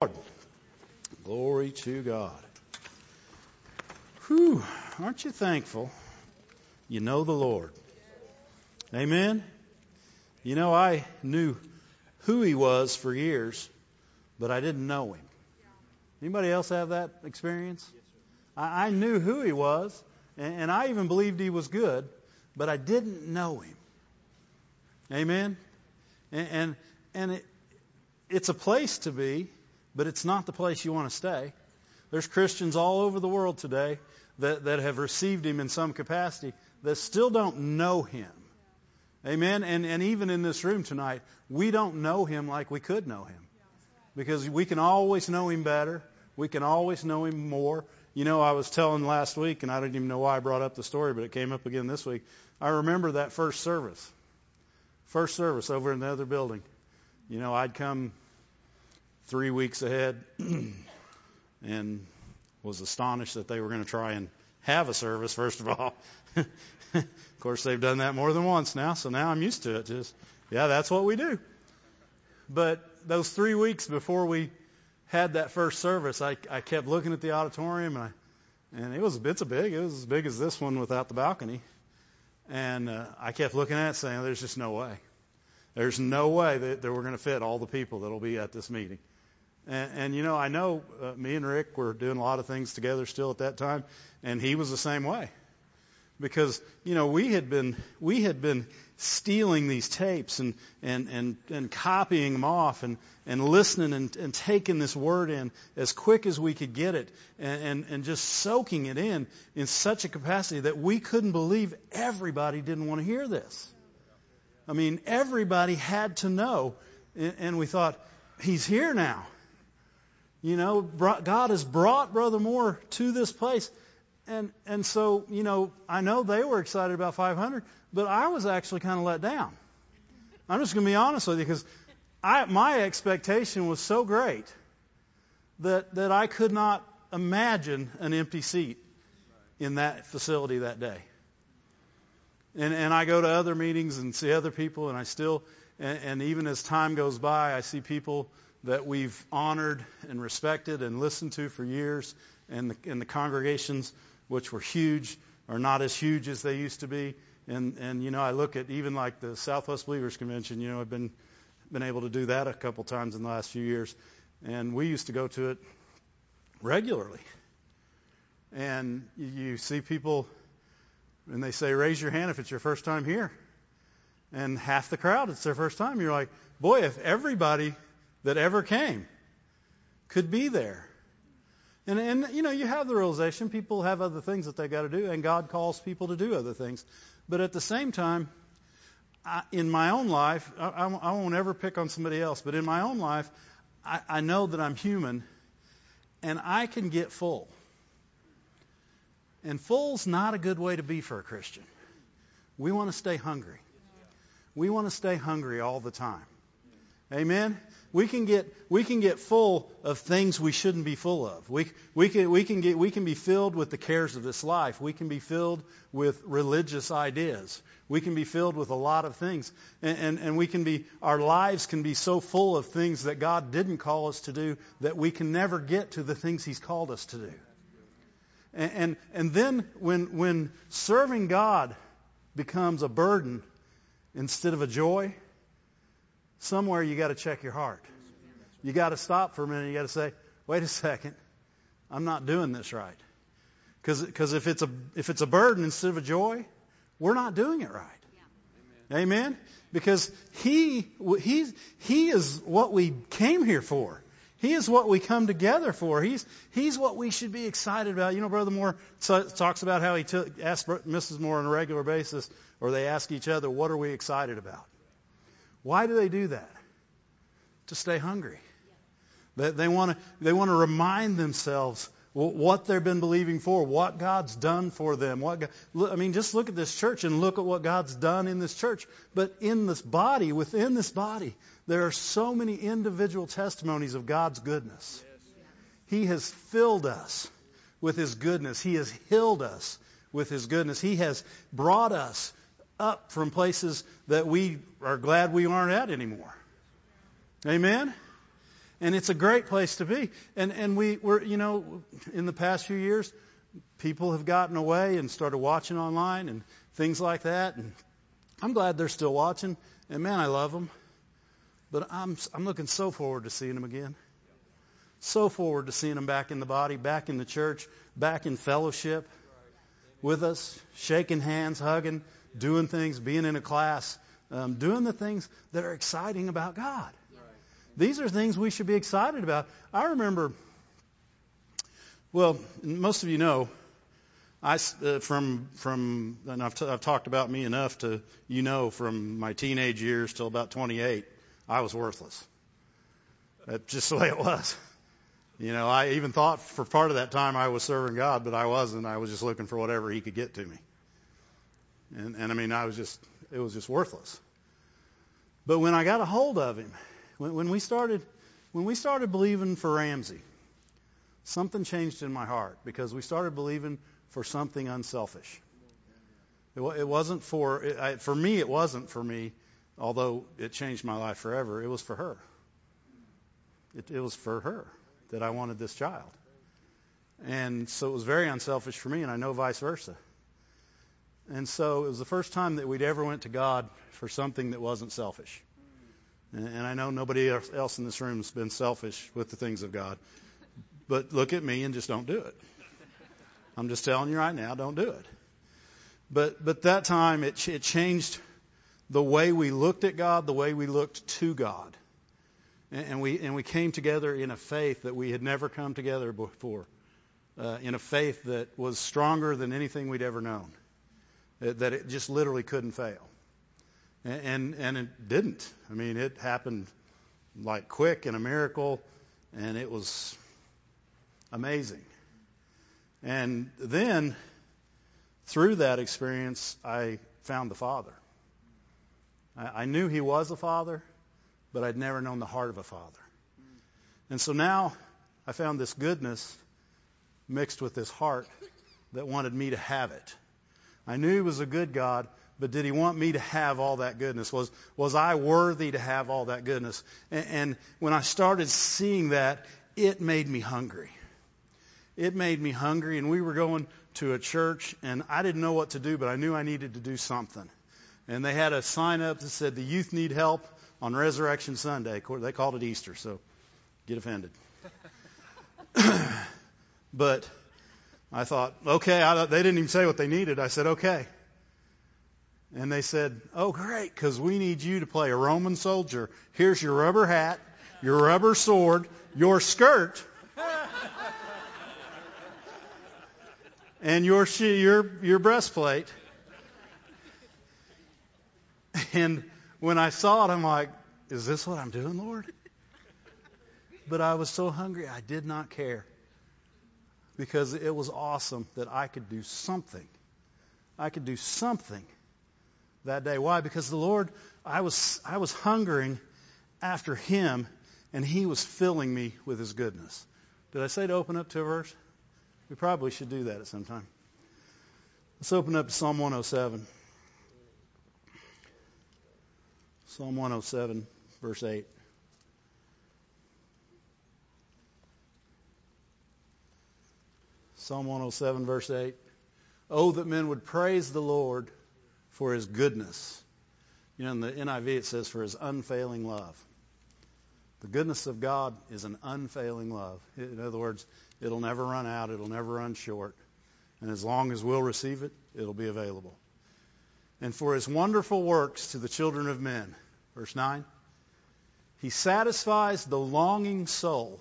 Lord. Glory to God. Whew, aren't you thankful you know the Lord? Amen? You know, I knew who he was for years, but I didn't know him. Anybody else have that experience? I, I knew who he was, and, and I even believed he was good, but I didn't know him. Amen? And, and, and it, it's a place to be, but it's not the place you want to stay. There's Christians all over the world today that, that have received him in some capacity that still don't know him. Amen. And, and even in this room tonight, we don't know him like we could know him. Because we can always know him better. We can always know him more. You know, I was telling last week, and I didn't even know why I brought up the story, but it came up again this week. I remember that first service. First service over in the other building. You know, I'd come three weeks ahead and was astonished that they were going to try and have a service, first of all. of course, they've done that more than once now, so now I'm used to it. Just, yeah, that's what we do. But those three weeks before we had that first service, I, I kept looking at the auditorium, and, I, and it was it's a big, it was as big as this one without the balcony, and uh, I kept looking at it, saying, "There's just no way. There's no way that, that we're going to fit all the people that'll be at this meeting." And, and you know, I know uh, me and Rick were doing a lot of things together still at that time, and he was the same way. Because you know we had been we had been stealing these tapes and and and, and copying them off and and listening and, and taking this word in as quick as we could get it and, and and just soaking it in in such a capacity that we couldn't believe everybody didn't want to hear this. I mean, everybody had to know, and, and we thought he's here now. You know, God has brought Brother Moore to this place. And, and so, you know, I know they were excited about 500, but I was actually kind of let down. I'm just going to be honest with you because I, my expectation was so great that, that I could not imagine an empty seat in that facility that day. And, and I go to other meetings and see other people, and I still, and, and even as time goes by, I see people that we've honored and respected and listened to for years, and the, and the congregations, which were huge, are not as huge as they used to be. And, and you know, I look at even like the Southwest Believers Convention. You know, I've been been able to do that a couple times in the last few years, and we used to go to it regularly. And you see people, and they say, "Raise your hand if it's your first time here." And half the crowd, it's their first time. You're like, boy, if everybody that ever came could be there. And, and, you know, you have the realization people have other things that they got to do, and God calls people to do other things. But at the same time, I, in my own life, I, I, won't ever pick on somebody else, but in my own life, I, I know that I'm human, and I can get full. And full's not a good way to be for a Christian. We want to stay hungry. We want to stay hungry all the time. Amen? we can get we can get full of things we shouldn't be full of. We we can we can get we can be filled with the cares of this life. We can be filled with religious ideas. We can be filled with a lot of things, and, and and we can be our lives can be so full of things that God didn't call us to do that we can never get to the things He's called us to do. And and, and then when when serving God becomes a burden instead of a joy somewhere you got to check your heart. You got to stop for a minute. You got to say, wait a second, I'm not doing this right. Because if it's a if it's a burden instead of a joy, we're not doing it right. Yeah. Amen. Amen. Because he he's he is what we came here for. He is what we come together for. He's he's what we should be excited about. You know, Brother Moore talks about how he took, asks Mrs. Moore on a regular basis, or they ask each other, "What are we excited about?" Why do they do that? To stay hungry. They, they want to they want to remind themselves what they've been believing for, what God's done for them. What God, I mean, just look at this church and look at what God's done in this church. But in this body, within this body, there are so many individual testimonies of God's goodness. He has filled us with His goodness. He has healed us with His goodness. He has brought us up from places that we are glad we aren't at anymore. Amen? And it's a great place to be. And, and we were, you know, in the past few years, people have gotten away and started watching online and things like that. And I'm glad they're still watching. And man, I love them. But I'm, I'm looking so forward to seeing them again. So forward to seeing them back in the body, back in the church, back in fellowship with us, shaking hands, hugging, doing things, being in a class, um, doing the things that are exciting about God. These are things we should be excited about. I remember, well, most of you know, I uh, from from and I've, t- I've talked about me enough to you know from my teenage years till about 28, I was worthless. That's just the way it was. You know, I even thought for part of that time I was serving God, but I wasn't. I was just looking for whatever He could get to me. And, and I mean, I was just, it was just worthless. But when I got a hold of Him, when, when we started, when we started believing for Ramsey, something changed in my heart because we started believing for something unselfish. It, it wasn't for, it, I, for me, it wasn't for me, although it changed my life forever. It was for her. It, it was for her that I wanted this child. And so it was very unselfish for me, and I know vice versa. And so it was the first time that we'd ever went to God for something that wasn't selfish. And, and I know nobody else in this room has been selfish with the things of God. But look at me and just don't do it. I'm just telling you right now, don't do it. But but that time it it changed the way we looked at God, the way we looked to God. And we, and we came together in a faith that we had never come together before, uh, in a faith that was stronger than anything we'd ever known, Uh, that it just literally couldn't fail. And, and, and it didn't. I mean, it happened like quick and a miracle, and it was amazing. And then, through that experience, I found the Father. I, I knew He was a Father but I'd never known the heart of a father. And so now I found this goodness mixed with this heart that wanted me to have it. I knew he was a good God, but did he want me to have all that goodness? Was, was I worthy to have all that goodness? And, and when I started seeing that, it made me hungry. It made me hungry, and we were going to a church, and I didn't know what to do, but I knew I needed to do something. And they had a sign up that said, The youth need help on Resurrection Sunday. They called it Easter, so get offended. but I thought, okay, I, they didn't even say what they needed. I said, okay. And they said, oh, great, because we need you to play a Roman soldier. Here's your rubber hat, your rubber sword, your skirt, and your, your, your breastplate. And when I saw it, I'm like, is this what I'm doing, Lord? But I was so hungry, I did not care. Because it was awesome that I could do something. I could do something that day. Why? Because the Lord, I was, I was hungering after Him, and He was filling me with His goodness. Did I say to open up to a verse? We probably should do that at some time. Let's open up to Psalm 107. Psalm 107, verse 8. Psalm 107, verse 8. Oh, that men would praise the Lord for his goodness. You know, in the NIV it says for his unfailing love. The goodness of God is an unfailing love. In other words, it'll never run out, it'll never run short. And as long as we'll receive it, it'll be available. And for his wonderful works to the children of men. Verse 9. He satisfies the longing soul.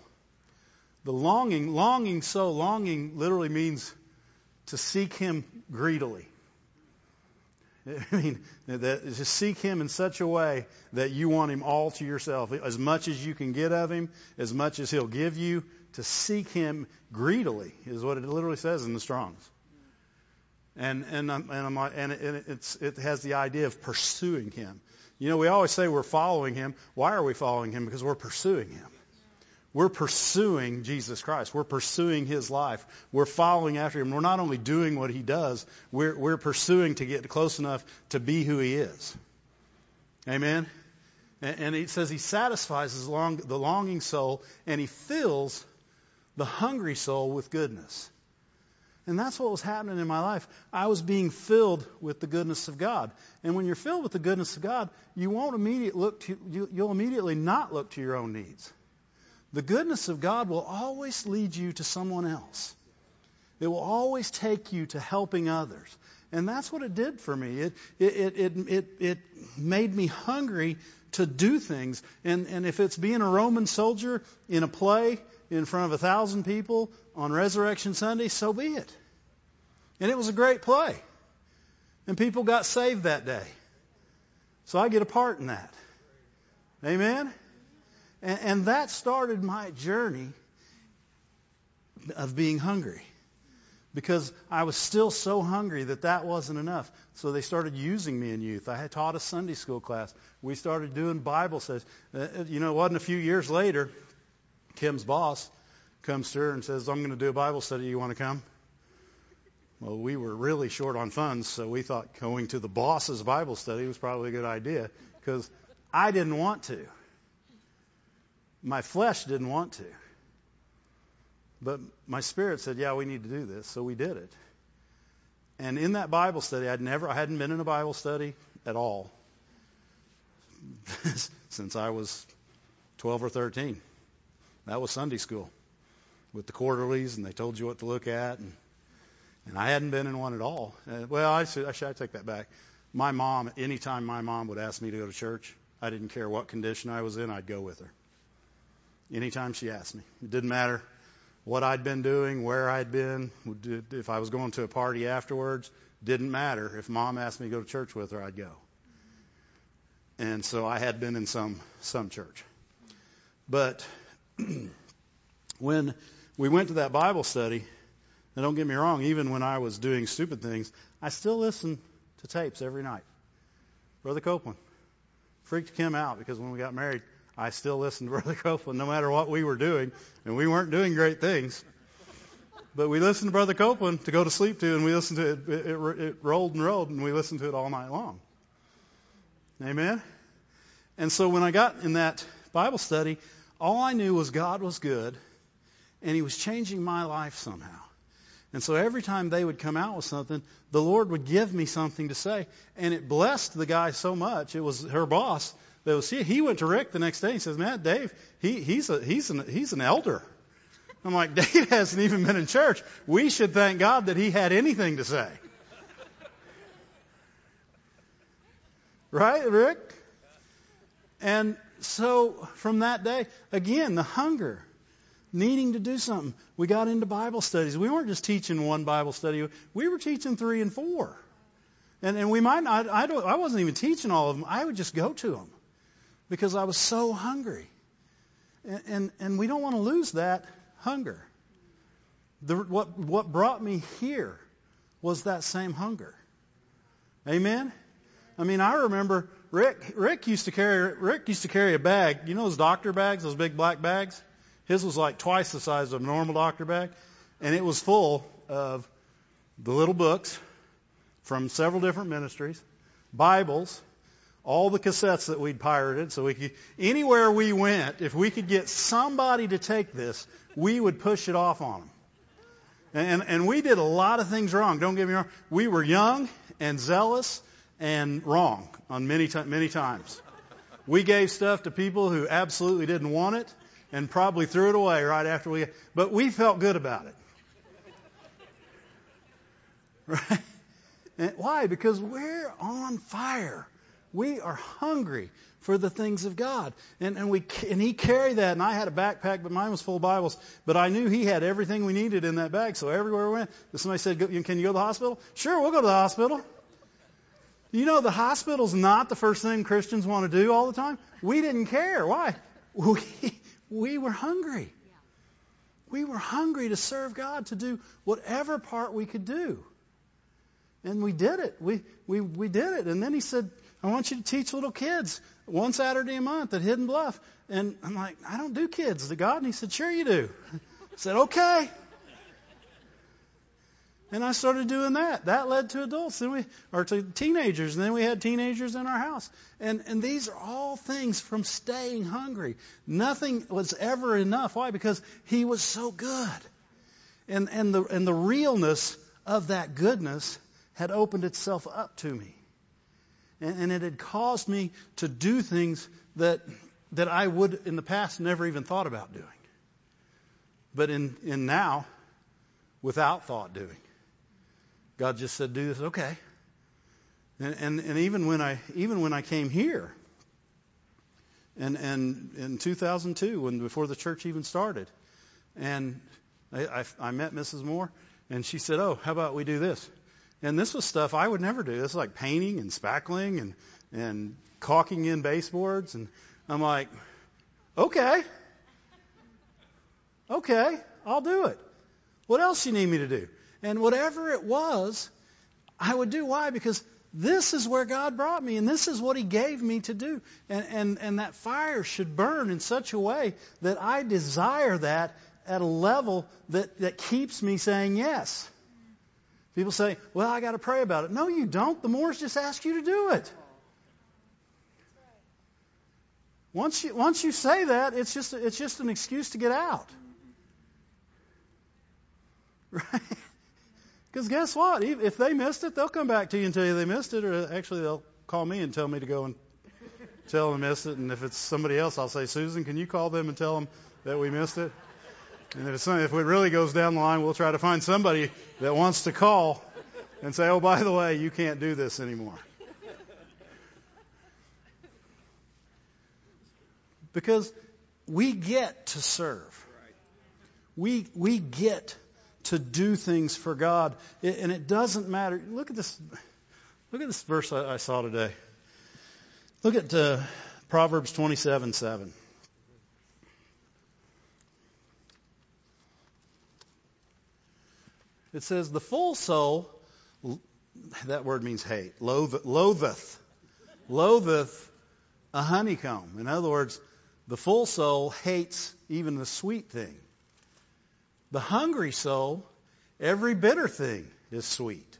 The longing, longing so, longing literally means to seek him greedily. I mean, that, to seek him in such a way that you want him all to yourself. As much as you can get of him, as much as he'll give you, to seek him greedily is what it literally says in the Strongs. And, and, and, I'm, and, it, it's, it has the idea of pursuing him. You know, we always say we're following him. Why are we following him? Because we're pursuing him. We're pursuing Jesus Christ. We're pursuing his life. We're following after him. We're not only doing what he does, we're, we're pursuing to get close enough to be who he is. Amen? And, and he says he satisfies his long, the longing soul and he fills the hungry soul with goodness. And that's what was happening in my life. I was being filled with the goodness of God. And when you're filled with the goodness of God, you won't immediately look to, you, you'll immediately not look to your own needs. The goodness of God will always lead you to someone else. It will always take you to helping others. And that's what it did for me. It, it, it, it, it, made me hungry to do things. And, and if it's being a Roman soldier in a play in front of a thousand people on Resurrection Sunday, so be it. And it was a great play. And people got saved that day. So I get a part in that. Amen? And, and that started my journey of being hungry because I was still so hungry that that wasn't enough. So they started using me in youth. I had taught a Sunday school class. We started doing Bible studies. Uh, you know, it wasn't a few years later, Kim's boss comes to her and says, I'm going to do a Bible study. You want to come? Well, we were really short on funds, so we thought going to the boss's Bible study was probably a good idea because I didn't want to. My flesh didn't want to. But my spirit said, "Yeah, we need to do this." So we did it. And in that Bible study, I'd never I hadn't been in a Bible study at all since I was 12 or 13. That was Sunday school with the quarterlies, and they told you what to look at, and and I hadn't been in one at all. Uh, well, I should, I should I take that back. My mom, anytime my mom would ask me to go to church, I didn't care what condition I was in, I'd go with her. Anytime she asked me, it didn't matter what I'd been doing, where I'd been, if I was going to a party afterwards, didn't matter. If mom asked me to go to church with her, I'd go. And so I had been in some some church. But when we went to that Bible study, and don't get me wrong, even when I was doing stupid things, I still listened to tapes every night. Brother Copeland freaked Kim out because when we got married, I still listened to Brother Copeland no matter what we were doing, and we weren't doing great things. But we listened to Brother Copeland to go to sleep to, and we listened to it. It, it, it rolled and rolled, and we listened to it all night long. Amen? And so when I got in that Bible study, all I knew was God was good, and He was changing my life somehow. And so every time they would come out with something, the Lord would give me something to say. And it blessed the guy so much. It was her boss He went to Rick the next day and says, "Man, Dave, he, he's a he's an he's an elder." I'm like, Dave hasn't even been in church. We should thank God that he had anything to say. Right, Rick? And so from that day, again, the hunger, needing to do something. We got into Bible studies. We weren't just teaching one Bible study, we were teaching three and four. And, and we might not, I, don't, I wasn't even teaching all of them. I would just go to them because I was so hungry. And, and, and we don't want to lose that hunger. The, what, what brought me here was that same hunger. Amen? I mean, I remember Rick, Rick used to carry, Rick used to carry a bag. You know those doctor bags, those big black bags? His was like twice the size of a normal doctor bag. And it was full of the little books from several different ministries, Bibles, all the cassettes that we'd pirated. So we could anywhere we went if we could get somebody to take this we would push it off on them and and we did a lot of things wrong. Don't get me wrong. We were young and zealous and wrong on many many times. We gave stuff to people who absolutely didn't want it and probably threw it away right after we but we felt good about it. Right? And why? Because we're on fire we are hungry for the things of God. And, and, we, and he carried that, and I had a backpack, but mine was full of Bibles. But I knew he had everything we needed in that bag, so everywhere we went, somebody said, Can you go to the hospital? Sure, we'll go to the hospital. You know, the hospital's not the first thing Christians want to do all the time. We didn't care. Why? We, we were hungry. We were hungry to serve God, to do whatever part we could do. And we did it. We, we, we did it. And then he said, I want you to teach little kids one Saturday a month at Hidden Bluff. And I'm like, I don't do kids to God. And he said, Sure you do. I said, Okay. And I started doing that. That led to adults, then we or to teenagers, and then we had teenagers in our house. And and these are all things from staying hungry. Nothing was ever enough. Why? Because he was so good. And and the and the realness of that goodness had opened itself up to me. And, and it had caused me to do things that that I would in the past never even thought about doing. But in, in now, without thought doing. God just said, do this, okay. And, and, and even when I even when I came here, and and in 2002, when before the church even started, and I, I, I met Mrs. Moore, and she said, "Oh, how about we do this?" And this was stuff I would never do. This is like painting and spackling and and caulking in baseboards, and I'm like, "Okay, okay, I'll do it. What else you need me to do?" And whatever it was, I would do. Why? Because this is where God brought me, and this is what He gave me to do. And, and, and that fire should burn in such a way that I desire that at a level that, that keeps me saying yes. People say, well, I got to pray about it. No, you don't. The Moores just ask you to do it. Once you, once you say that, it's just, it's just an excuse to get out. Right? Because guess what? If they missed it, they'll come back to you and tell you they missed it, or actually they'll call me and tell me to go and tell them missed it. And if it's somebody else, I'll say, Susan, can you call them and tell them that we missed it? And if, if it really goes down the line, we'll try to find somebody that wants to call and say, oh, by the way, you can't do this anymore. Because we get to serve. We, we get to do things for God. And it doesn't matter. Look at this. Look at this verse I, I saw today. Look at uh, Proverbs 27 7. It says, The full soul, that word means hate, loath, loatheth, loatheth a honeycomb. In other words, the full soul hates even the sweet thing. The hungry soul, every bitter thing is sweet.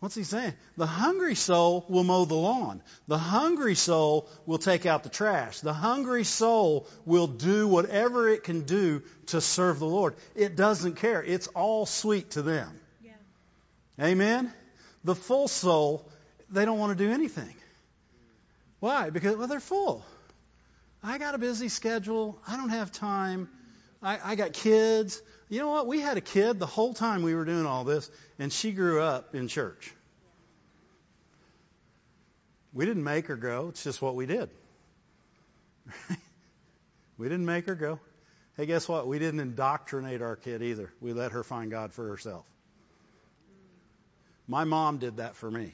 What's he saying? The hungry soul will mow the lawn. The hungry soul will take out the trash. The hungry soul will do whatever it can do to serve the Lord. It doesn't care. It's all sweet to them. Yeah. Amen? The full soul, they don't want to do anything. Why? Because, well, they're full. I got a busy schedule. I don't have time. I, I got kids. You know what? We had a kid the whole time we were doing all this, and she grew up in church. We didn't make her go. It's just what we did. we didn't make her go. Hey, guess what? We didn't indoctrinate our kid either. We let her find God for herself. My mom did that for me.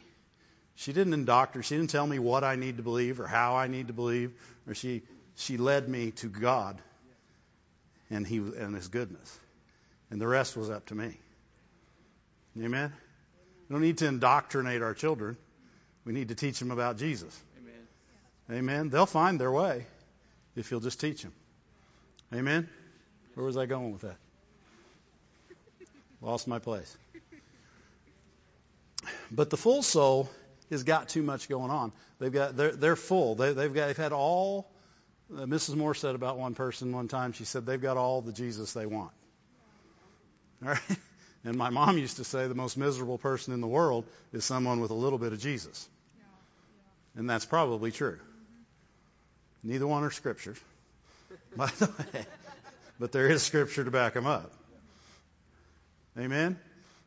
She didn't indoctrinate. She didn't tell me what I need to believe or how I need to believe, or she she led me to God and he and his goodness. And the rest was up to me. Amen. We don't need to indoctrinate our children. We need to teach them about Jesus. Amen. Amen. They'll find their way if you'll just teach them. Amen. Where was I going with that? Lost my place. But the full soul has got too much going on. They've got they're, they're full. They, they've got they've had all uh, Mrs. Moore said about one person one time, she said, they've got all the Jesus they want. Right? And my mom used to say the most miserable person in the world is someone with a little bit of Jesus. And that's probably true. Neither one are scriptures, by the way. But there is scripture to back them up. Amen?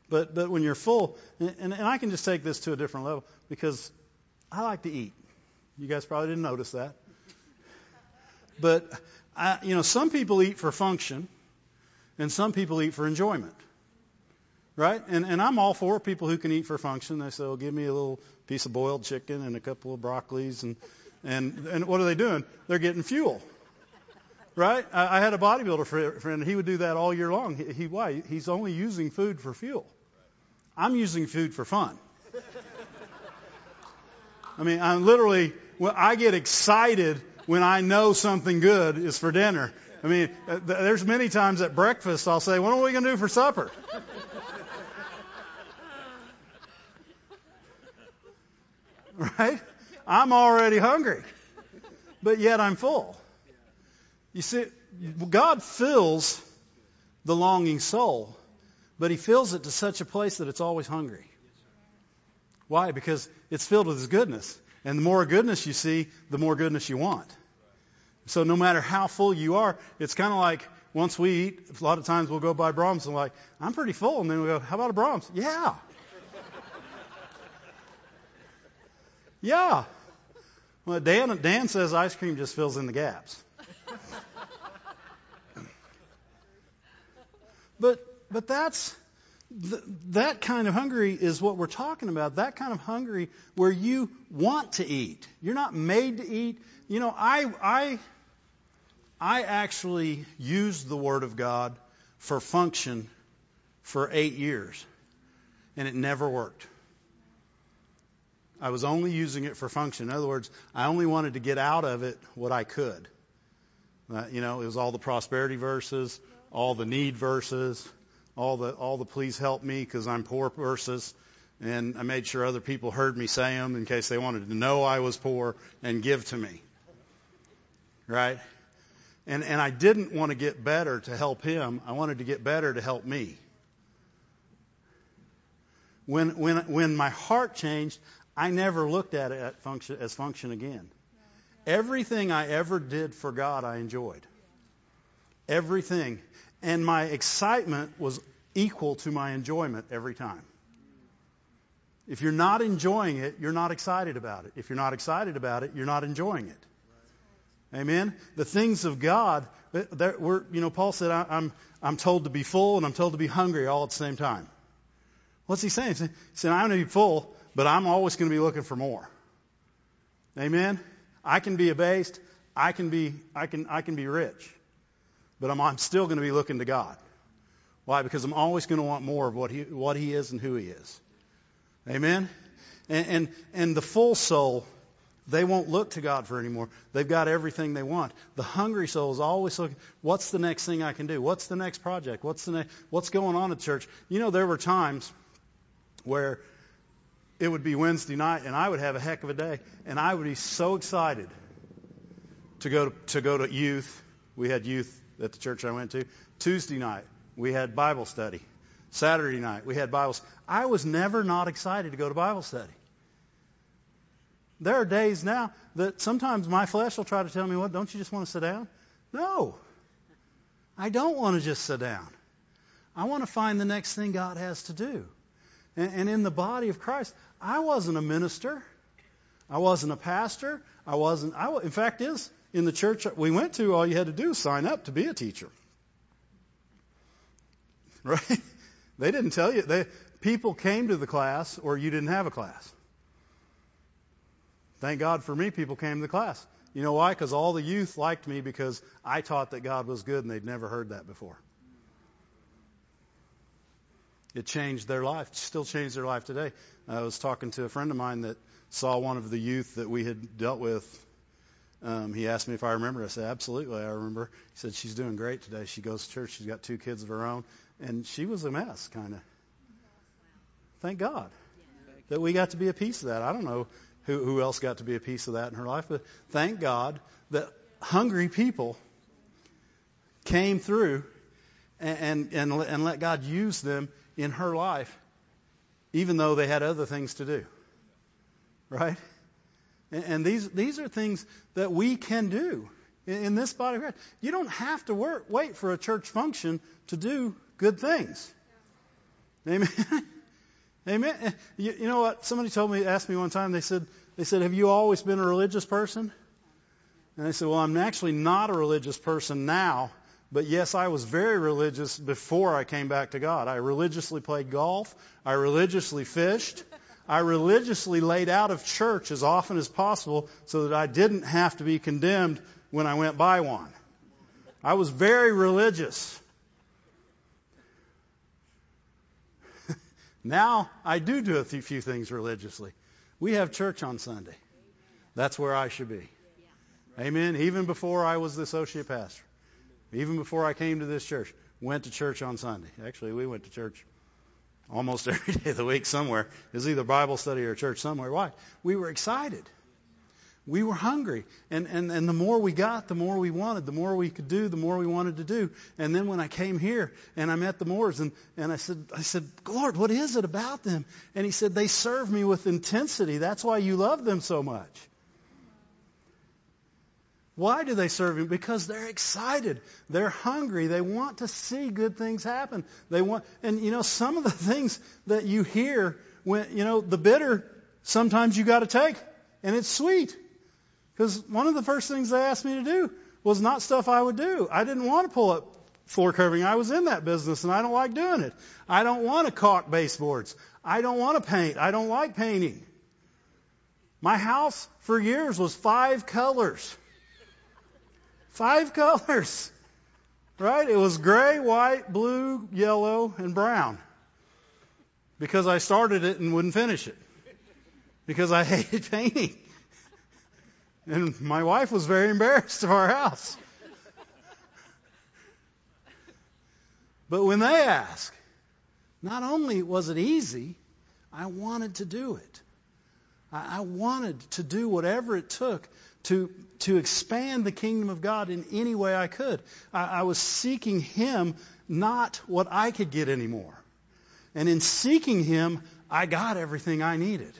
But, but when you're full, and, and I can just take this to a different level because I like to eat. You guys probably didn't notice that. But, I, you know, some people eat for function, and some people eat for enjoyment. Right? And, and I'm all for people who can eat for function. They say, well, give me a little piece of boiled chicken and a couple of broccolis. And, and, and what are they doing? They're getting fuel. Right? I, I had a bodybuilder friend. He would do that all year long. He, he why? He's only using food for fuel. I'm using food for fun. I mean, I'm literally, well, I get excited when I know something good is for dinner. I mean, uh, there's many times at breakfast I'll say, What are we going to do for supper? right? I'm already hungry, but yet I'm full. You see, God fills the longing soul, but He fills it to such a place that it's always hungry. Why? Because it's filled with His goodness. And the more goodness you see, the more goodness you want. So no matter how full you are, it's kind of like once we eat, a lot of times we'll go by Braum's and like, I'm pretty full. And then we go, how about a Braum's? Yeah. yeah. Well, Dan, Dan says ice cream just fills in the gaps. but, but that's, th- that kind of hungry is what we're talking about. That kind of hungry where you want to eat. You're not made to eat. You know, I, I I actually used the Word of God for function for eight years, and it never worked. I was only using it for function. In other words, I only wanted to get out of it what I could. Uh, you know, it was all the prosperity verses, all the need verses, all the all the please help me because I'm poor verses, and I made sure other people heard me say them in case they wanted to know I was poor and give to me. Right? And, and I didn't want to get better to help him. I wanted to get better to help me. When, when, when my heart changed, I never looked at it function, as function again. Everything I ever did for God, I enjoyed. Everything. And my excitement was equal to my enjoyment every time. If you're not enjoying it, you're not excited about it. If you're not excited about it, you're not enjoying it. Amen. The things of God, we're, you know, Paul said, I'm, I'm told to be full and I'm told to be hungry all at the same time. What's he saying? He said, I'm going to be full, but I'm always going to be looking for more. Amen. I can be abased. I can be, I can, I can be rich, but I'm, I'm still going to be looking to God. Why? Because I'm always going to want more of what he, what he is and who he is. Amen. And, and, and the full soul they won't look to God for anymore. They've got everything they want. The hungry soul is always looking, what's the next thing I can do? What's the next project? What's the next, what's going on at church? You know, there were times where it would be Wednesday night and I would have a heck of a day and I would be so excited to go to, to go to youth. We had youth at the church I went to. Tuesday night, we had Bible study. Saturday night, we had Bible. I was never not excited to go to Bible study. There are days now that sometimes my flesh will try to tell me, what, don't you just want to sit down? No. I don't want to just sit down. I want to find the next thing God has to do. And, and in the body of Christ, I wasn't a minister. I wasn't a pastor. I wasn't, I, in fact, is in the church we went to, all you had to do was sign up to be a teacher. Right? They didn't tell you. They, people came to the class or you didn't have a class. Thank God for me, people came to the class. You know why? Because all the youth liked me because I taught that God was good and they'd never heard that before. It changed their life, still changed their life today. I was talking to a friend of mine that saw one of the youth that we had dealt with. Um, he asked me if I remember. I said, absolutely, I remember. He said, she's doing great today. She goes to church. She's got two kids of her own. And she was a mess, kind of. Thank God that we got to be a piece of that. I don't know who, who else got to be a piece of that in her life. But thank God that hungry people came through and, and, and let God use them in her life, even though they had other things to do. Right? And, and these, these are things that we can do in, in this body of Christ. You don't have to work, wait for a church function to do good things. Amen. Amen. You, you know what? Somebody told me, asked me one time. They said, they said, "Have you always been a religious person?" And I said, "Well, I'm actually not a religious person now, but yes, I was very religious before I came back to God. I religiously played golf. I religiously fished. I religiously laid out of church as often as possible so that I didn't have to be condemned when I went by one. I was very religious." Now I do do a few things religiously. We have church on Sunday. That's where I should be. Amen. Even before I was the associate pastor, even before I came to this church, went to church on Sunday. Actually, we went to church almost every day of the week somewhere. It was either Bible study or church somewhere. Why? We were excited. We were hungry. And, and, and the more we got, the more we wanted. The more we could do, the more we wanted to do. And then when I came here and I met the Moores and, and I said, I said, Lord, what is it about them? And he said, they serve me with intensity. That's why you love them so much. Why do they serve him? Because they're excited. They're hungry. They want to see good things happen. They want, and you know, some of the things that you hear when, you know, the bitter, sometimes you got to take, and it's sweet. Because one of the first things they asked me to do was not stuff I would do. I didn't want to pull up floor covering. I was in that business and I don't like doing it. I don't want to caulk baseboards. I don't want to paint. I don't like painting. My house for years was five colors. Five colors. Right? It was gray, white, blue, yellow, and brown. Because I started it and wouldn't finish it. Because I hated painting. And my wife was very embarrassed of our house. But when they ask, not only was it easy, I wanted to do it. I wanted to do whatever it took to, to expand the kingdom of God in any way I could. I, I was seeking Him, not what I could get anymore. And in seeking Him, I got everything I needed.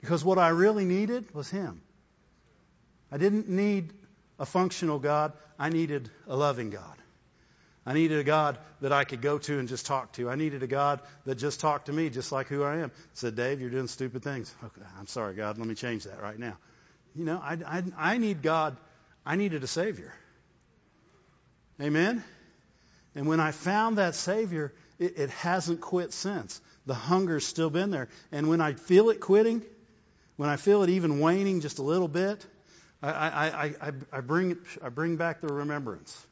Because what I really needed was Him. I didn't need a functional God. I needed a loving God. I needed a God that I could go to and just talk to. I needed a God that just talked to me, just like who I am. Said, Dave, you're doing stupid things. Okay, I'm sorry, God. Let me change that right now. You know, I, I, I need God. I needed a Savior. Amen? And when I found that Savior, it, it hasn't quit since. The hunger's still been there. And when I feel it quitting, when I feel it even waning just a little bit, I, I, I, I, bring, I bring back the remembrance.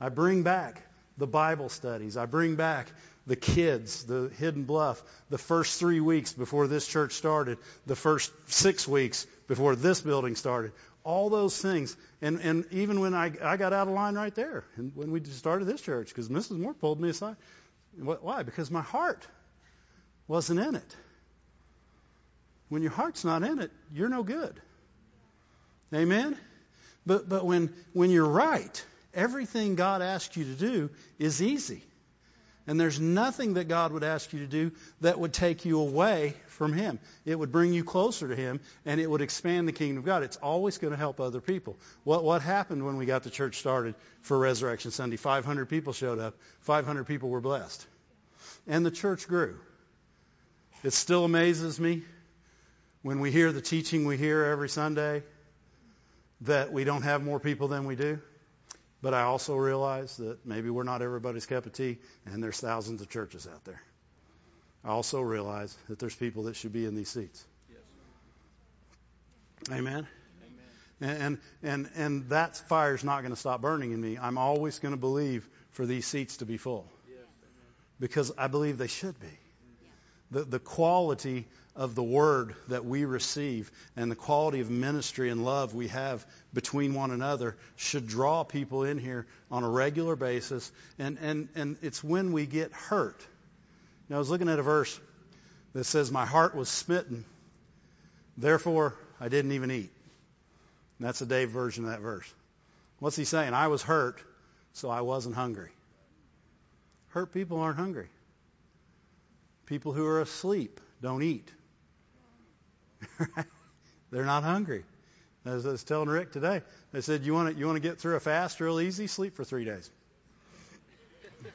I bring back the Bible studies. I bring back the kids, the hidden bluff, the first three weeks before this church started, the first six weeks before this building started. All those things. And, and even when I, I got out of line right there, and when we started this church, because Mrs. Moore pulled me aside. Why? Because my heart wasn't in it. When your heart's not in it, you're no good. Amen? But, but when, when you're right, everything God asks you to do is easy. And there's nothing that God would ask you to do that would take you away from Him. It would bring you closer to Him and it would expand the kingdom of God. It's always going to help other people. What, what happened when we got the church started for Resurrection Sunday? 500 people showed up. 500 people were blessed. And the church grew. It still amazes me when we hear the teaching we hear every Sunday that we don't have more people than we do. But I also realize that maybe we're not everybody's cup of tea, and there's thousands of churches out there. I also realize that there's people that should be in these seats. Yes. Amen. Amen. And and and that fire's not going to stop burning in me. I'm always going to believe for these seats to be full. Yes. Because I believe they should be. The the quality of the word that we receive and the quality of ministry and love we have between one another should draw people in here on a regular basis. And, and, and it's when we get hurt. Now, I was looking at a verse that says, My heart was smitten, therefore I didn't even eat. And that's a Dave version of that verse. What's he saying? I was hurt, so I wasn't hungry. Hurt people aren't hungry. People who are asleep don't eat. They're not hungry. As I was telling Rick today, they said, "You want to you want to get through a fast real easy? Sleep for three days."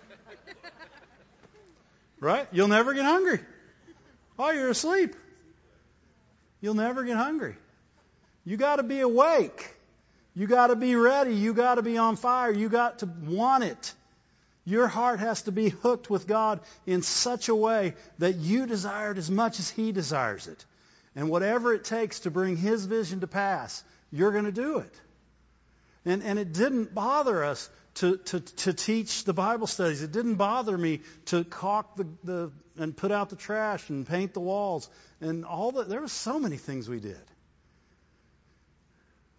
right? You'll never get hungry. While you're asleep, you'll never get hungry. You got to be awake. You got to be ready. You got to be on fire. You got to want it. Your heart has to be hooked with God in such a way that you desire it as much as He desires it. And whatever it takes to bring His vision to pass, you're going to do it. And, and it didn't bother us to, to, to teach the Bible studies. It didn't bother me to caulk the, the and put out the trash and paint the walls and all that. There were so many things we did.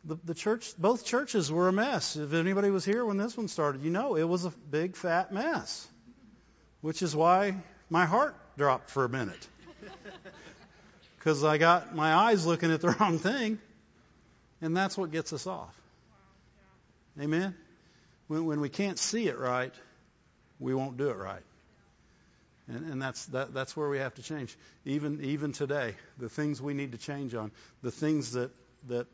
The, the church, both churches were a mess. If anybody was here when this one started, you know it was a big fat mess. Which is why my heart dropped for a minute because I got my eyes looking at the wrong thing, and that's what gets us off. Amen. When, when we can't see it right, we won't do it right. And, and that's that, that's where we have to change. Even even today, the things we need to change on, the things that that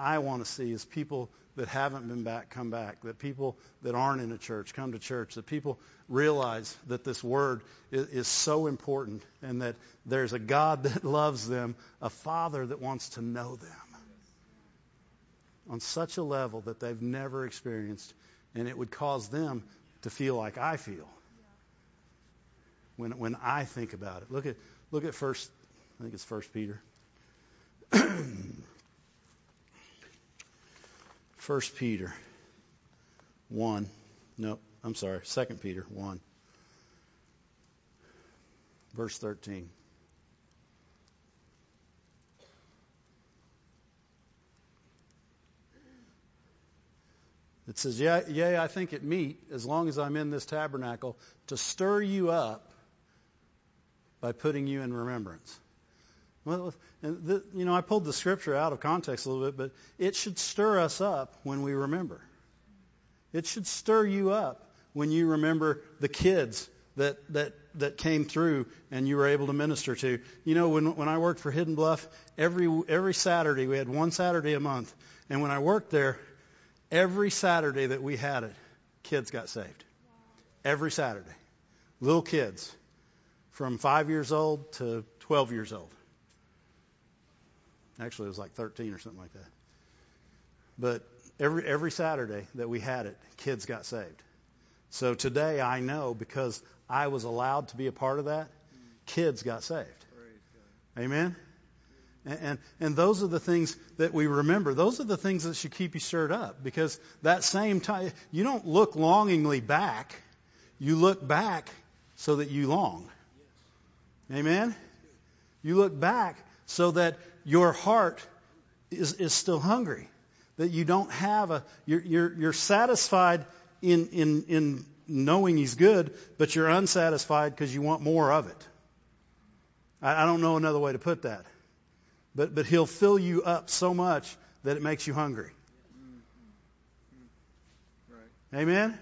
I want to see is people that haven't been back come back, that people that aren't in a church come to church, that people realize that this word is, is, so important and that there's a God that loves them, a Father that wants to know them on such a level that they've never experienced, and it would cause them to feel like I feel when when I think about it. Look at look at first I think it's first Peter. First Peter 1. No, I'm sorry. Second Peter 1. Verse 13. It says, yea, yea, I think it meet, as long as I'm in this tabernacle, to stir you up by putting you in remembrance. Well, the, you know, I pulled the scripture out of context a little bit, but it should stir us up when we remember. It should stir you up when you remember the kids that, that, that came through and you were able to minister to. You know, when, when I worked for Hidden Bluff, every, every Saturday, we had one Saturday a month. And when I worked there, every Saturday that we had it, kids got saved. Every Saturday. Little kids from five years old to 12 years old. Actually, it was like 13 or something like that. But every every Saturday that we had it, kids got saved. So today I know because I was allowed to be a part of that, kids got saved. Amen. And, and, and those are the things that we remember. Those are the things that should keep you stirred up because that same time you don't look longingly back. You look back so that you long. Amen. You look back so that your heart is, is still hungry. That you don't have a, you're, you're, you're satisfied in, in, in knowing He's good, but you're unsatisfied because you want more of it. I, I don't know another way to put that. But, but He'll fill you up so much that it makes you hungry. Mm-hmm. Mm-hmm. Amen?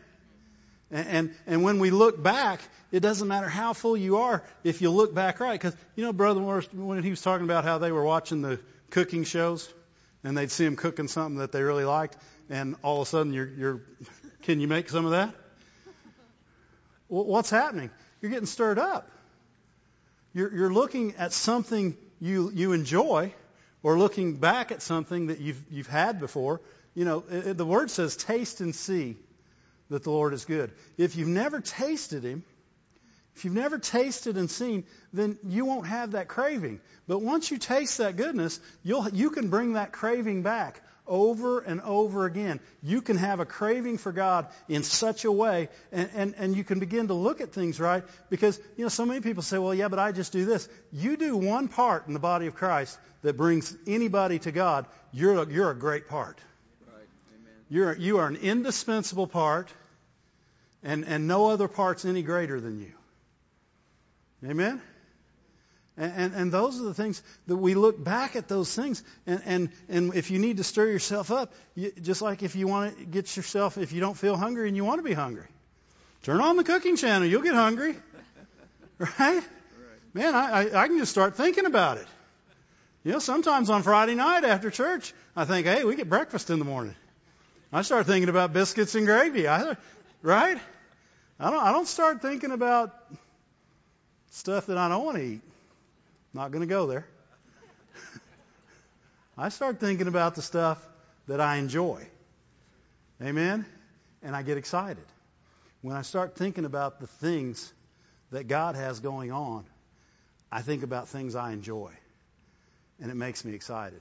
And, and, and when we look back, it doesn't matter how full you are if you look back right. Because, you know, Brother Morris, when he was talking about how they were watching the cooking shows and they'd see him cooking something that they really liked, and all of a sudden you're, you're can you make some of that? What's happening? You're getting stirred up. You're, you're looking at something you, you enjoy or looking back at something that you've, you've had before. You know, it, the word says, taste and see that the Lord is good. If you've never tasted Him, if you've never tasted and seen, then you won't have that craving. But once you taste that goodness, you'll, you can bring that craving back over and over again. You can have a craving for God in such a way, and, and, and you can begin to look at things right. Because, you know, so many people say, well, yeah, but I just do this. You do one part in the body of Christ that brings anybody to God, you're a, you're a great part. Right. Amen. You're, you are an indispensable part, and, and no other part's any greater than you. Amen? And, and, and, those are the things that we look back at those things. And, and, and if you need to stir yourself up, you, just like if you want to get yourself, if you don't feel hungry and you want to be hungry, turn on the cooking channel. You'll get hungry. Right? Man, I, I, I can just start thinking about it. You know, sometimes on Friday night after church, I think, hey, we get breakfast in the morning. I start thinking about biscuits and gravy. I, right? I don't, I don't start thinking about stuff that I don't want to eat. Not going to go there. I start thinking about the stuff that I enjoy. Amen? And I get excited. When I start thinking about the things that God has going on, I think about things I enjoy. And it makes me excited.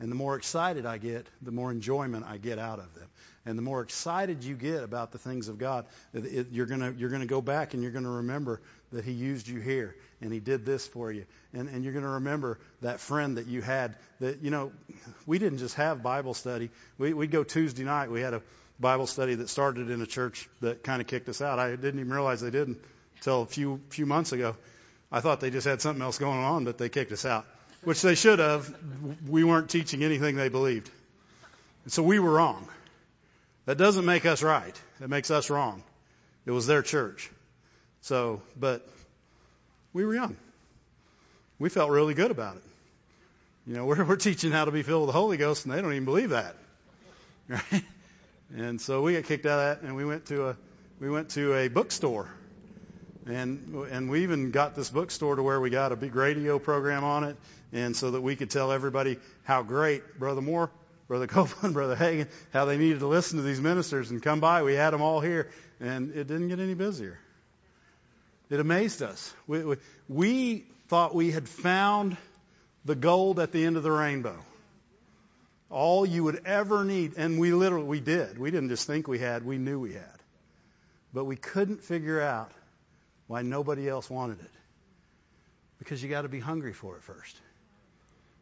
And the more excited I get, the more enjoyment I get out of them. And the more excited you get about the things of God, it, you're going you're gonna go back and you're going to remember that He used you here and He did this for you. And, and you're going to remember that friend that you had that, you know, we didn't just have Bible study. We, we'd go Tuesday night. We had a Bible study that started in a church that kind of kicked us out. I didn't even realize they didn't Until a few few months ago, I thought they just had something else going on, but they kicked us out, which they should have. We weren't teaching anything they believed. And so we were wrong. That doesn't make us right. That makes us wrong. It was their church. So, but we were young. We felt really good about it. You know, we're, we're teaching how to be filled with the Holy Ghost, and they don't even believe that. Right? And so we got kicked out of that, and we went to a we went to a bookstore, and and we even got this bookstore to where we got a big radio program on it, and so that we could tell everybody how great Brother Moore, Brother Copeland, Brother Hagin, how they needed to listen to these ministers and come by. We had them all here, and it didn't get any busier. It amazed us. We, we, we thought we had found the gold at the end of the rainbow. All you would ever need, and we literally, we did. We didn't just think we had, we knew we had. But we couldn't figure out why nobody else wanted it. Because you got to be hungry for it first.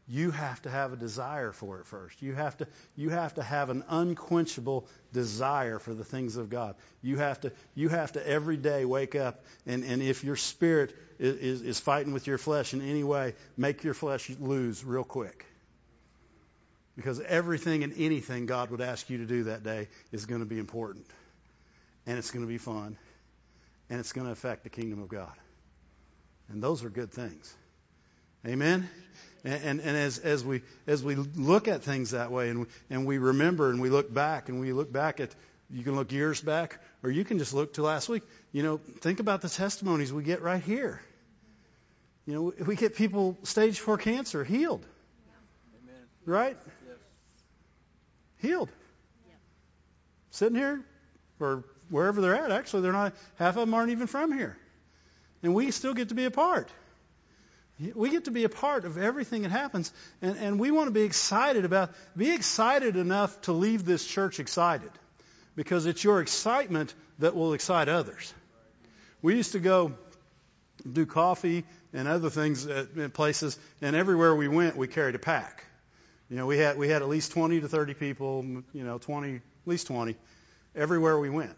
You have to have a desire for it first. You have to you have to have an unquenchable desire for the things of God. You have to you have to every day wake up and, and if your spirit is, is, is fighting with your flesh in any way, make your flesh lose real quick. Because everything and anything God would ask you to do that day is going to be important. And it's going to be fun. And it's going to affect the kingdom of God. And those are good things. Amen? And, and, and as, as, we, as we look at things that way and, and we remember and we look back and we look back at, you can look years back or you can just look to last week. You know, think about the testimonies we get right here. You know, we get people stage four cancer healed. Amen. Right? healed. Sitting here, or wherever they're at. Actually, they're not. Half of them aren't even from here, and we still get to be a part. We get to be a part of everything that happens, and, and we want to be excited about. Be excited enough to leave this church excited, because it's your excitement that will excite others. We used to go do coffee and other things at places, and everywhere we went, we carried a pack. You know, we had we had at least 20 to 30 people, you know, 20, at least 20, everywhere we went.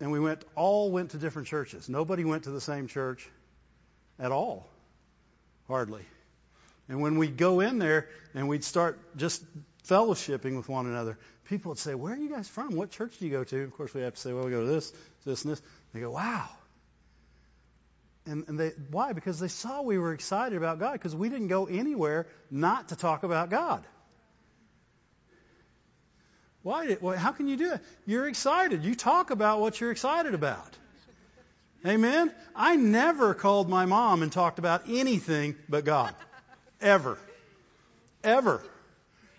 And we went all went to different churches. Nobody went to the same church at all. Hardly. And when we'd go in there and we'd start just fellowshipping with one another, people would say, Where are you guys from? What church do you go to? Of course, we have to say, Well, we go to this, this, and this. They go, Wow, and, and they, why? Because they saw we were excited about God because we didn't go anywhere not to talk about God. Why? Well, how can you do it? You're excited. You talk about what you're excited about. Amen? I never called my mom and talked about anything but God. Ever. Ever.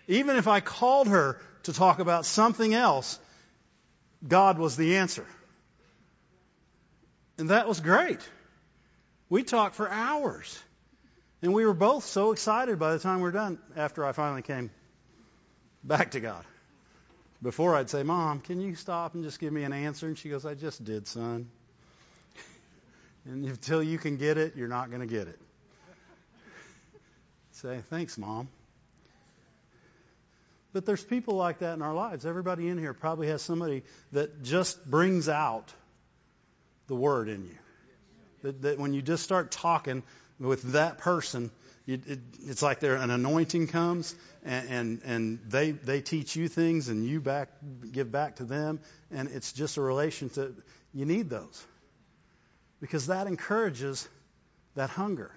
Even if I called her to talk about something else, God was the answer. And that was great. We talked for hours. And we were both so excited by the time we were done after I finally came back to God. Before I'd say, Mom, can you stop and just give me an answer? And she goes, I just did, son. and until you can get it, you're not going to get it. say, thanks, Mom. But there's people like that in our lives. Everybody in here probably has somebody that just brings out the word in you. That, that when you just start talking with that person, it, it, it's like there an anointing comes and, and and they they teach you things and you back give back to them and it's just a relationship. You need those because that encourages that hunger.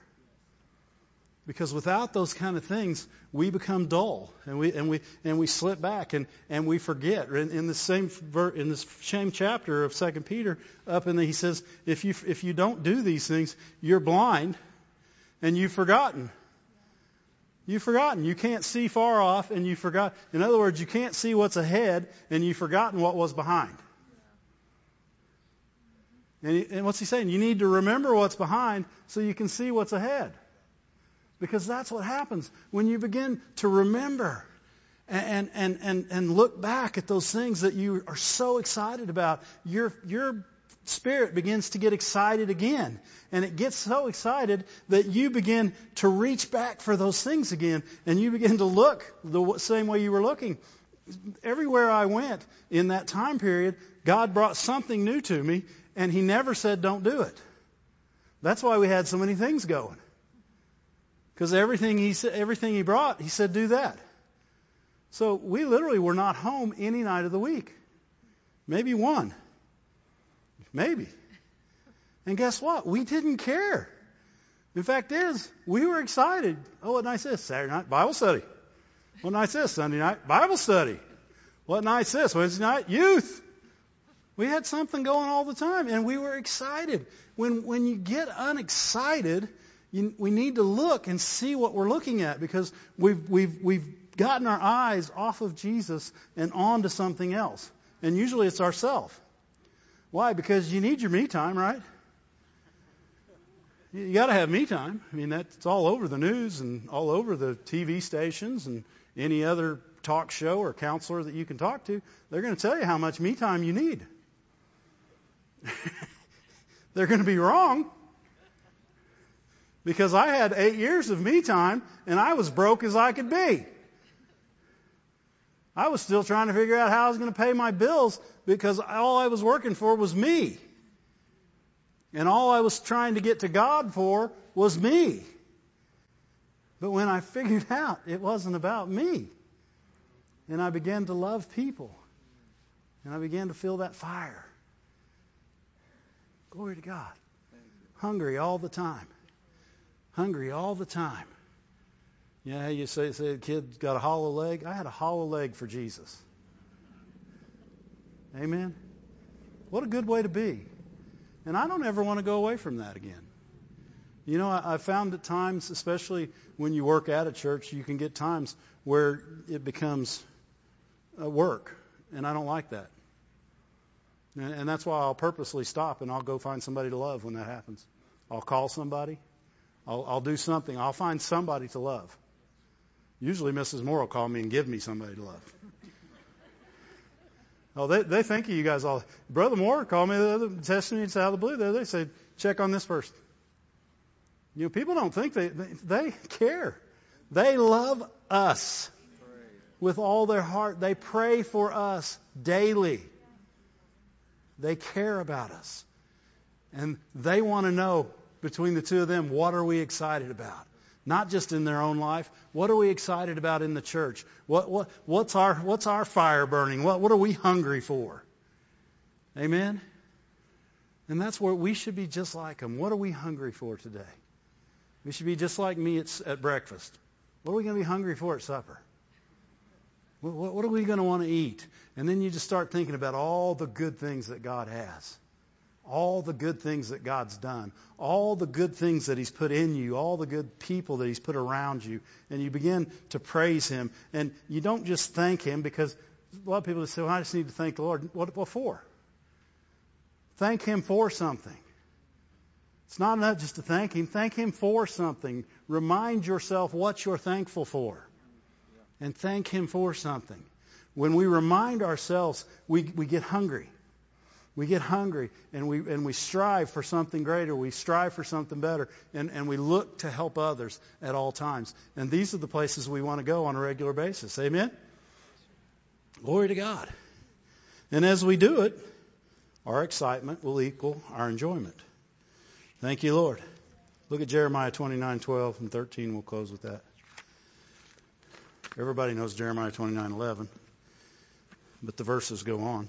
Because without those kind of things, we become dull and we and we and we slip back and, and we forget. In, in the same in this same chapter of Second Peter, up in the, he says, if you if you don't do these things, you're blind, and you've forgotten. You've forgotten. You can't see far off, and you forgot. In other words, you can't see what's ahead, and you've forgotten what was behind. And, and what's he saying? You need to remember what's behind so you can see what's ahead. Because that's what happens when you begin to remember and, and, and, and look back at those things that you are so excited about. Your, your spirit begins to get excited again. And it gets so excited that you begin to reach back for those things again. And you begin to look the same way you were looking. Everywhere I went in that time period, God brought something new to me. And he never said, don't do it. That's why we had so many things going. Because everything he everything he brought, he said, do that. So we literally were not home any night of the week. Maybe one. Maybe. And guess what? We didn't care. In fact is, we were excited. Oh, what night's this? Saturday night Bible study. What night's this? Sunday night Bible study. What night's this? Wednesday night youth. We had something going all the time, and we were excited. When when you get unexcited, you, we need to look and see what we're looking at because we've we've we've gotten our eyes off of Jesus and onto something else, and usually it's ourself. Why? Because you need your me time, right? You got to have me time. I mean, that's all over the news and all over the TV stations and any other talk show or counselor that you can talk to. They're going to tell you how much me time you need. They're going to be wrong. Because I had eight years of me time and I was broke as I could be. I was still trying to figure out how I was going to pay my bills because all I was working for was me. And all I was trying to get to God for was me. But when I figured out it wasn't about me, and I began to love people, and I began to feel that fire. Glory to God. Hungry all the time. Hungry all the time. Yeah, you say, say the kid's got a hollow leg. I had a hollow leg for Jesus. Amen. What a good way to be. And I don't ever want to go away from that again. You know, I, I found at times, especially when you work at a church, you can get times where it becomes a work, and I don't like that. And, and that's why I'll purposely stop and I'll go find somebody to love when that happens. I'll call somebody. I'll, I'll do something. I'll find somebody to love. Usually Mrs. Moore will call me and give me somebody to love. Oh, they, they think of you guys all. Brother Moore called me the other, tested out of the blue. There. They said, check on this person. You know, people don't think they, they, they care. They love us with all their heart. They pray for us daily. They care about us. And they want to know between the two of them, what are we excited about? Not just in their own life. What are we excited about in the church? What, what, what's, our, what's our fire burning? What, what are we hungry for? Amen? And that's where we should be just like them. What are we hungry for today? We should be just like me at, at breakfast. What are we going to be hungry for at supper? What, what, what are we going to want to eat? And then you just start thinking about all the good things that God has all the good things that God's done, all the good things that He's put in you, all the good people that He's put around you, and you begin to praise Him. And you don't just thank Him because a lot of people say, well, I just need to thank the Lord. What, what for? Thank Him for something. It's not enough just to thank Him. Thank Him for something. Remind yourself what you're thankful for. And thank Him for something. When we remind ourselves, we, we get hungry. We get hungry and we, and we strive for something greater. We strive for something better. And, and we look to help others at all times. And these are the places we want to go on a regular basis. Amen? Glory to God. And as we do it, our excitement will equal our enjoyment. Thank you, Lord. Look at Jeremiah 29, 12 and 13. We'll close with that. Everybody knows Jeremiah 29, 11. But the verses go on.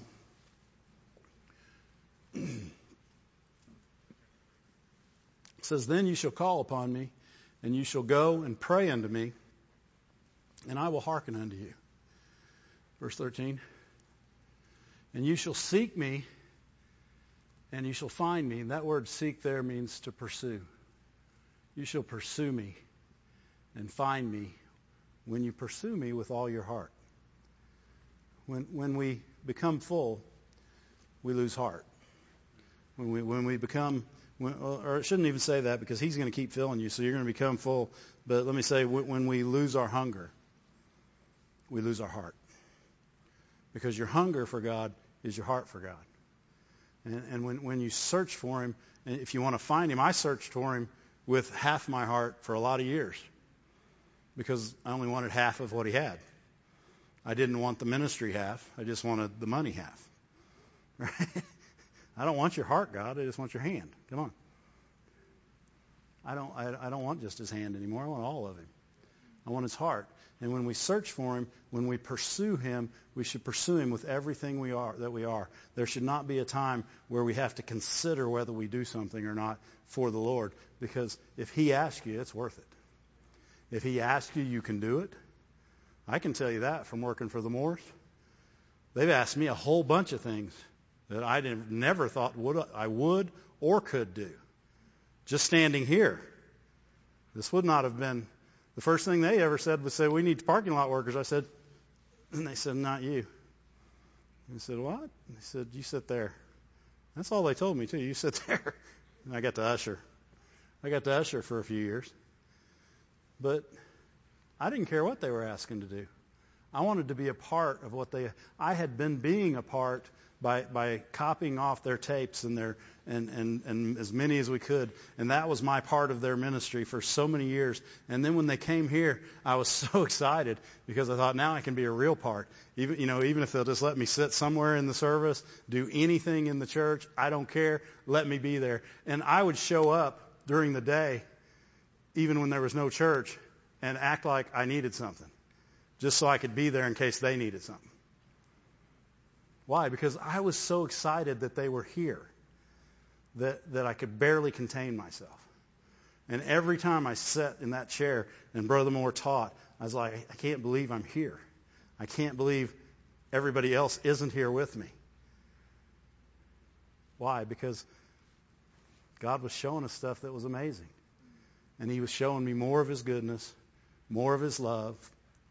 It says, Then you shall call upon me, and you shall go and pray unto me, and I will hearken unto you. Verse 13. And you shall seek me, and you shall find me. And that word seek there means to pursue. You shall pursue me and find me when you pursue me with all your heart. When, when we become full, we lose heart. When we, when we become, when, or I shouldn't even say that because He's going to keep filling you, so you're going to become full. But let me say, when we lose our hunger, we lose our heart. Because your hunger for God is your heart for God. And, and when, when you search for Him, and if you want to find Him, I searched for Him with half my heart for a lot of years because I only wanted half of what He had. I didn't want the ministry half. I just wanted the money half. Right? I don't want your heart, God. I just want your hand. Come on. I don't, I, I don't want just his hand anymore. I want all of him. I want his heart. And when we search for him, when we pursue him, we should pursue him with everything we are that we are. There should not be a time where we have to consider whether we do something or not for the Lord. Because if he asks you, it's worth it. If he asks you, you can do it. I can tell you that from working for the Moores. They've asked me a whole bunch of things that I never thought would I would or could do. Just standing here, this would not have been the first thing they ever said was say, we need parking lot workers. I said, and they said, not you. I said, what? They said, you sit there. That's all they told me too. You sit there. And I got to usher. I got to usher for a few years. But I didn't care what they were asking to do. I wanted to be a part of what they, I had been being a part by, by copying off their tapes and their and, and, and as many as we could. And that was my part of their ministry for so many years. And then when they came here, I was so excited because I thought now I can be a real part. Even you know, even if they'll just let me sit somewhere in the service, do anything in the church, I don't care. Let me be there. And I would show up during the day, even when there was no church, and act like I needed something. Just so I could be there in case they needed something. Why? Because I was so excited that they were here that, that I could barely contain myself. And every time I sat in that chair and Brother Moore taught, I was like, I can't believe I'm here. I can't believe everybody else isn't here with me. Why? Because God was showing us stuff that was amazing. And He was showing me more of His goodness, more of His love,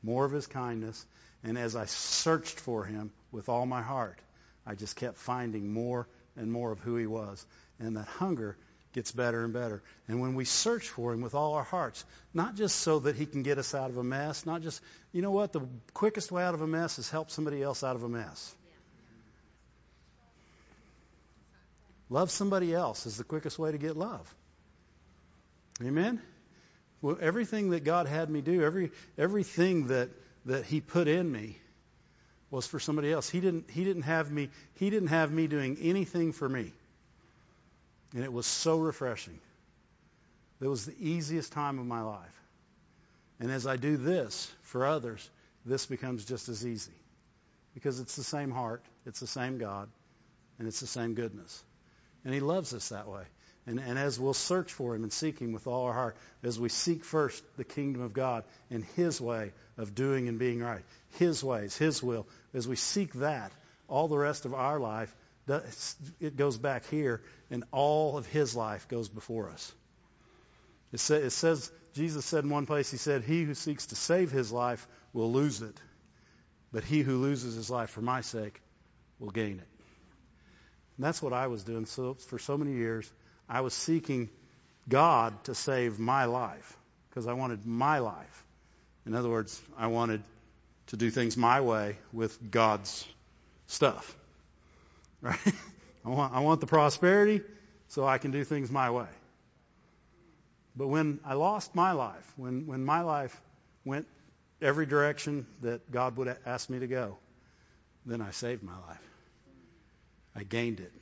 more of His kindness. And as I searched for Him, with all my heart. I just kept finding more and more of who he was. And that hunger gets better and better. And when we search for him with all our hearts, not just so that he can get us out of a mess, not just, you know what, the quickest way out of a mess is help somebody else out of a mess. Love somebody else is the quickest way to get love. Amen? Well, everything that God had me do, every everything that, that He put in me, was for somebody else. He didn't, he didn't have me, he didn't have me doing anything for me. And it was so refreshing. It was the easiest time of my life. And as I do this for others, this becomes just as easy. Because it's the same heart, it's the same God, and it's the same goodness. And He loves us that way. And, and as we'll search for Him and seek Him with all our heart, as we seek first the kingdom of God and His way of doing and being right, His ways, His will, as we seek that, all the rest of our life, it goes back here, and all of His life goes before us. It, it says, Jesus said in one place, He said, He who seeks to save his life will lose it, but he who loses his life for my sake will gain it. And that's what I was doing so, for so many years. I was seeking God to save my life because I wanted my life. In other words, I wanted to do things my way with God's stuff. Right? I want, I want the prosperity so I can do things my way. But when I lost my life, when, when my life went every direction that God would ask me to go, then I saved my life. I gained it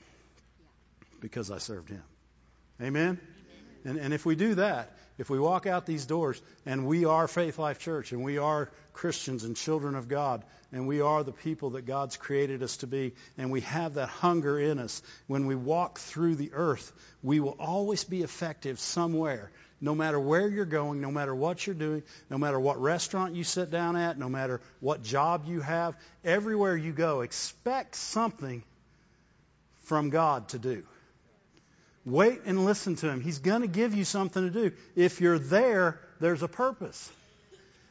because I served Him. Amen? And, and if we do that, if we walk out these doors and we are Faith Life Church and we are Christians and children of God and we are the people that God's created us to be and we have that hunger in us, when we walk through the earth, we will always be effective somewhere. No matter where you're going, no matter what you're doing, no matter what restaurant you sit down at, no matter what job you have, everywhere you go, expect something from God to do. Wait and listen to him. He's going to give you something to do. If you're there, there's a purpose.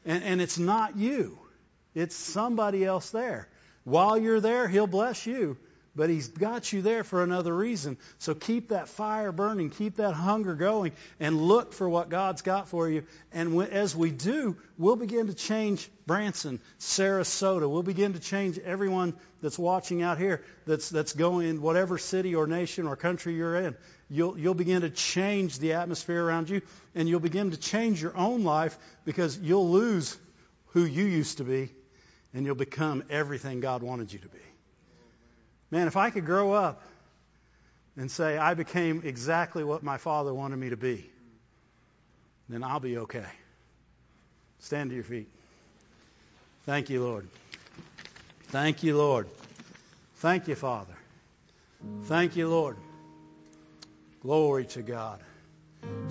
And, and it's not you. It's somebody else there. While you're there, he'll bless you. But he's got you there for another reason. So keep that fire burning, keep that hunger going, and look for what God's got for you. And as we do, we'll begin to change Branson, Sarasota. We'll begin to change everyone that's watching out here that's, that's going in whatever city or nation or country you're in. You'll, you'll begin to change the atmosphere around you, and you'll begin to change your own life because you'll lose who you used to be, and you'll become everything God wanted you to be. Man, if I could grow up and say, I became exactly what my Father wanted me to be, then I'll be okay. Stand to your feet. Thank you, Lord. Thank you, Lord. Thank you, Father. Thank you, Lord. Glory to God.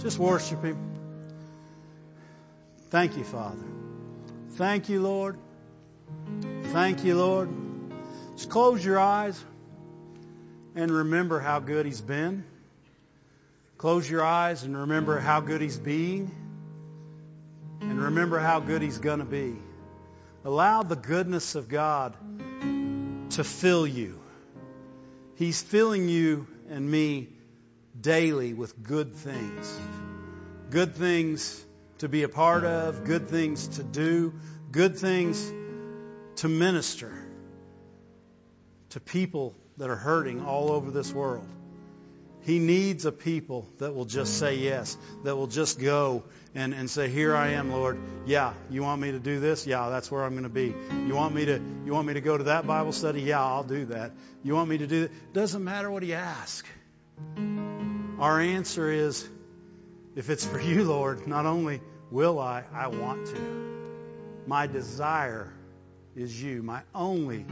Just worship Him. Thank you, Father. Thank you, Lord. Thank you, Lord. Just close your eyes and remember how good He's been. Close your eyes and remember how good He's being. And remember how good He's going to be. Allow the goodness of God to fill you. He's filling you and me daily with good things. Good things to be a part of, good things to do, good things to minister to people that are hurting all over this world. He needs a people that will just say yes, that will just go and, and say, Here I am, Lord. Yeah, you want me to do this? Yeah, that's where I'm going to be. You want me to you want me to go to that Bible study? Yeah, I'll do that. You want me to do it? Doesn't matter what he asks. Our answer is if it's for you, Lord, not only will I, I want to. My desire is you. My only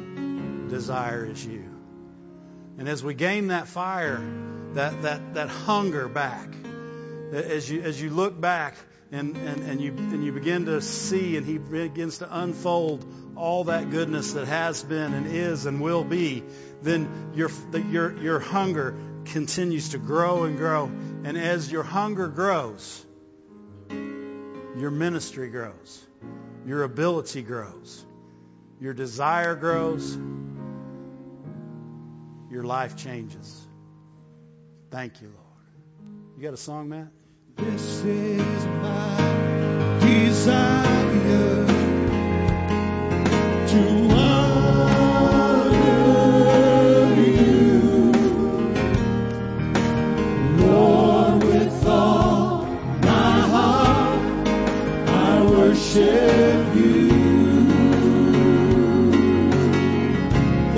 desire is you. And as we gain that fire, that, that, that hunger back. As you, as you look back and, and, and, you, and you begin to see and he begins to unfold all that goodness that has been and is and will be, then your, your, your hunger continues to grow and grow. And as your hunger grows, your ministry grows, your ability grows, your desire grows, your life changes. Thank you, Lord. You got a song, Matt? This is my desire to honor you, Lord, with all my heart. I worship.